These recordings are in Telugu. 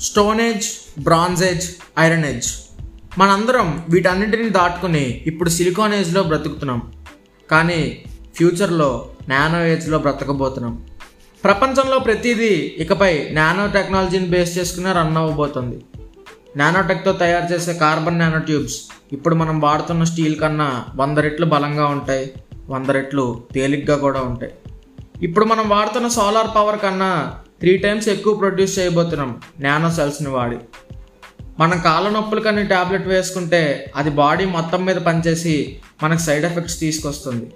Stone age bronze age iron age మనందరం వీటన్నిటిని దాటుకుని ఇప్పుడు సిలికాన్ ఏజ్లో బ్రతుకుతున్నాం. కానీ ఫ్యూచర్లో నానో ఏజ్లో బ్రతకబోతున్నాం. ప్రపంచంలో ప్రతిదీ ఇకపై నానో టెక్నాలజీని బేస్ చేసుకునే రన్ అవ్వబోతుంది. నానోటెక్తో తయారు చేసే కార్బన్ నానో ట్యూబ్స్ ఇప్పుడు మనం వాడుతున్న స్టీల్ కన్నా వంద రెట్లు బలంగా ఉంటాయి వంద రెట్లు తేలిగ్గా కూడా ఉంటాయి. ఇప్పుడు మనం వాడుతున్న సోలార్ పవర్ కన్నా త్రీ టైమ్స్ ఎక్కువ ప్రొడ్యూస్ చేయబోతున్నాం. నానో సెల్స్ని వాడి. మనం కాళ్ళ నొప్పులు కానీ ట్యాబ్లెట్ వేసుకుంటే అది బాడీ మొత్తం మీద పనిచేసి మనకు సైడ్ ఎఫెక్ట్స్ తీసుకొస్తుంది.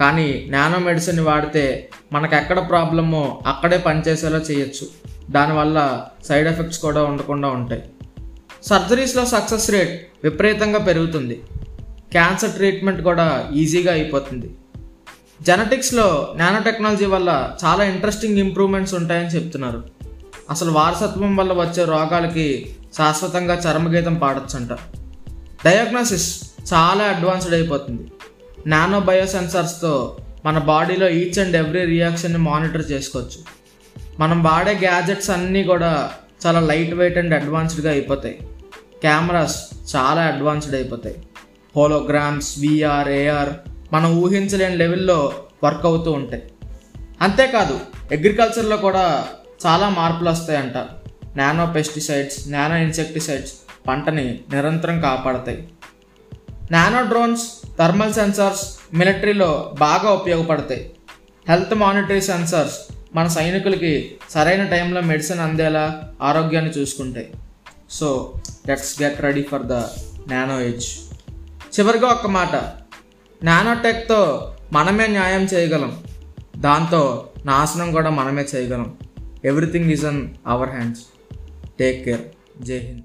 కానీ నానో మెడిసిన్ వాడితే మనకు ఎక్కడ ప్రాబ్లమో అక్కడే పనిచేసేలా చేయొచ్చు. దానివల్ల సైడ్ ఎఫెక్ట్స్ కూడా ఉండకుండా ఉంటాయి. సర్జరీస్లో సక్సెస్ రేట్ విపరీతంగా పెరుగుతుంది. క్యాన్సర్ ట్రీట్మెంట్ కూడా ఈజీగా అయిపోతుంది. జెనటిక్స్లో నానో టెక్నాలజీ వల్ల చాలా ఇంట్రెస్టింగ్ ఇంప్రూవ్మెంట్స్ ఉంటాయని చెప్తున్నారు. అసలు వారసత్వం వల్ల వచ్చే రోగాలకి శాశ్వతంగా చర్మగీతం పాడొచ్చంట. డయాగ్నోసిస్ చాలా అడ్వాన్స్డ్ అయిపోతుంది. నానో బయో సెన్సార్స్తో మన బాడీలో ఈచ్ అండ్ ఎవ్రీ రియాక్షన్ని మానిటర్ చేసుకోవచ్చు. మనం వాడే గ్యాజెట్స్ అన్నీ కూడా చాలా లైట్ వెయిట్ అండ్ అడ్వాన్స్డ్గా అయిపోతాయి. కెమెరాస్ చాలా అడ్వాన్స్డ్ అయిపోతాయి. హోలోగ్రామ్స్ విఆర్ ఏఆర్ మనం ఊహించలేని లెవెల్లో వర్క్ అవుతూ ఉంటాయి. అంతేకాదు అగ్రికల్చర్లో కూడా చాలా మార్పులు వస్తాయంట. నానో పెస్టిసైడ్స్ నానో ఇన్సెక్టిసైడ్స్ పంటని నిరంతరం కాపాడతాయి. నానో డ్రోన్స్ థర్మల్ సెన్సార్స్ మిలిటరీలో బాగా ఉపయోగపడతాయి. హెల్త్ మానిటరీ సెన్సార్స్ మన సైనికులకి సరైన టైంలో మెడిసిన్ అందేలా ఆరోగ్యాన్ని చూసుకుంటాయి. So let's get ready for the nano age. చివరిగా ఒక్క మాట. నానోటెక్తో మనమే న్యాయం చేయగలం. దాంతో నాశనం కూడా మనమే చేయగలం. Everything is on our hands take care జై హింద్